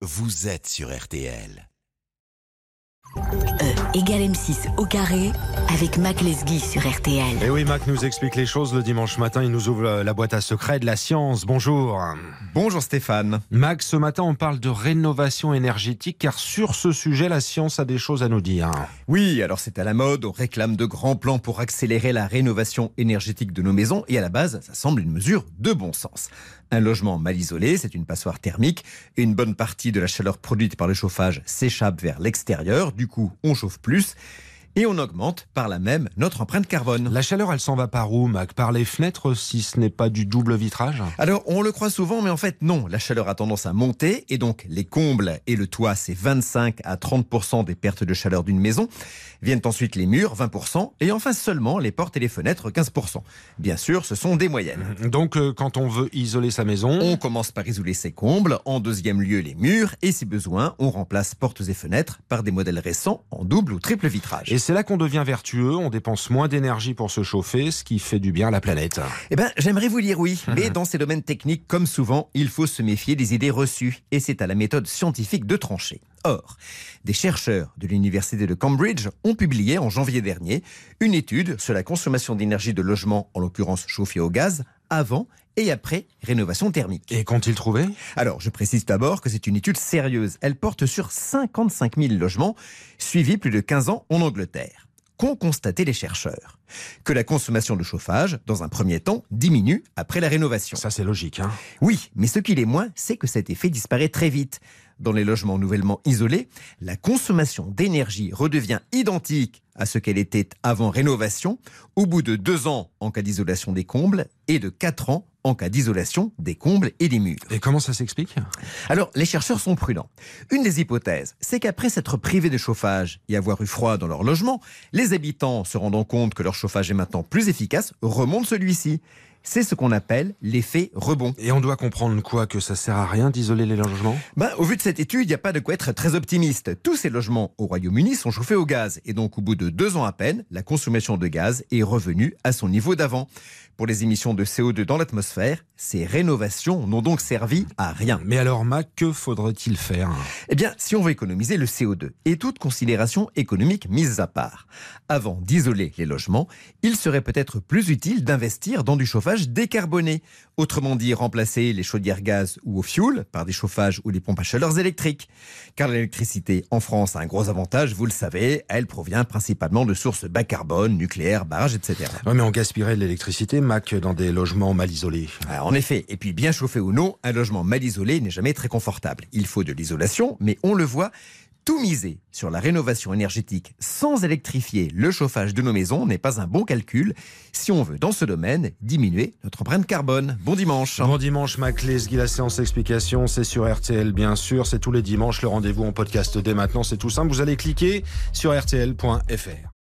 vous êtes sur RTL. E égale M6 au carré avec Mac Lesguy sur RTL. Et oui, Mac nous explique les choses le dimanche matin. Il nous ouvre euh, la boîte à secrets de la science. Bonjour. Bonjour Stéphane. Mac, ce matin, on parle de rénovation énergétique car sur ce sujet, la science a des choses à nous dire. Oui, alors c'est à la mode. On réclame de grands plans pour accélérer la rénovation énergétique de nos maisons. Et à la base, ça semble une mesure de bon sens. Un logement mal isolé, c'est une passoire thermique. Et une bonne partie de la chaleur produite par le chauffage s'échappe vers l'extérieur. Du coup, on chauffe plus et on augmente par là même notre empreinte carbone. La chaleur, elle s'en va par où, Mac? Par les fenêtres, si ce n'est pas du double vitrage? Alors, on le croit souvent, mais en fait, non. La chaleur a tendance à monter, et donc les combles et le toit, c'est 25 à 30% des pertes de chaleur d'une maison. Viennent ensuite les murs, 20% et enfin seulement les portes et les fenêtres, 15% Bien sûr, ce sont des moyennes. Donc, euh, quand on veut isoler sa maison... On commence par isoler ses combles, en deuxième lieu les murs, et si besoin, on remplace portes et fenêtres par des modèles récents en double ou triple vitrage. Et c'est là qu'on devient vertueux, on dépense moins d'énergie pour se chauffer, ce qui fait du bien à la planète. Eh bien, j'aimerais vous dire oui, mais dans ces domaines techniques, comme souvent, il faut se méfier des idées reçues, et c'est à la méthode scientifique de trancher. Or, des chercheurs de l'université de Cambridge ont publié en janvier dernier une étude sur la consommation d'énergie de logement, en l'occurrence chauffé au gaz, avant et après rénovation thermique. Et qu'ont-ils trouvé? Alors, je précise d'abord que c'est une étude sérieuse. Elle porte sur 55 000 logements, suivis plus de 15 ans en Angleterre qu'ont constaté les chercheurs Que la consommation de chauffage, dans un premier temps, diminue après la rénovation. Ça, c'est logique. Hein oui, mais ce qui est moins, c'est que cet effet disparaît très vite. Dans les logements nouvellement isolés, la consommation d'énergie redevient identique à ce qu'elle était avant rénovation au bout de deux ans en cas d'isolation des combles et de quatre ans en cas d'isolation des combles et des murs. Et comment ça s'explique? Alors, les chercheurs sont prudents. Une des hypothèses, c'est qu'après s'être privés de chauffage et avoir eu froid dans leur logement, les habitants, se rendant compte que leur chauffage est maintenant plus efficace, remontent celui-ci. C'est ce qu'on appelle l'effet rebond. Et on doit comprendre quoi Que ça sert à rien d'isoler les logements? Ben, Au vu de cette étude, il n'y a pas de quoi être très optimiste. Tous ces logements au Royaume-Uni sont chauffés au gaz. Et donc, au bout de deux ans à peine, la consommation de gaz est revenue à son niveau d'avant. Pour les émissions de CO2 dans l'atmosphère, ces rénovations n'ont donc servi à rien. Mais alors, Mac, que faudrait-il faire? Eh bien, si on veut économiser le CO2, et toute considération économique mise à part, avant d'isoler les logements, il serait peut-être plus utile d'investir dans du chauffage décarboné. Autrement dit, remplacer les chaudières gaz ou au fioul par des chauffages ou des pompes à chaleur électriques. Car l'électricité en France a un gros avantage, vous le savez, elle provient principalement de sources bas carbone, nucléaire, barrages, etc. Oui, mais on gaspillerait de l'électricité, Mac, dans des logements mal isolés. En effet, et puis bien chauffé ou non, un logement mal isolé n'est jamais très confortable. Il faut de l'isolation, mais on le voit, tout miser sur la rénovation énergétique sans électrifier le chauffage de nos maisons n'est pas un bon calcul si on veut, dans ce domaine, diminuer notre empreinte carbone. Bon dimanche. Bon dimanche, Maclès, la séance explication, c'est sur RTL, bien sûr. C'est tous les dimanches. Le rendez-vous en podcast dès maintenant, c'est tout simple. Vous allez cliquer sur rtl.fr.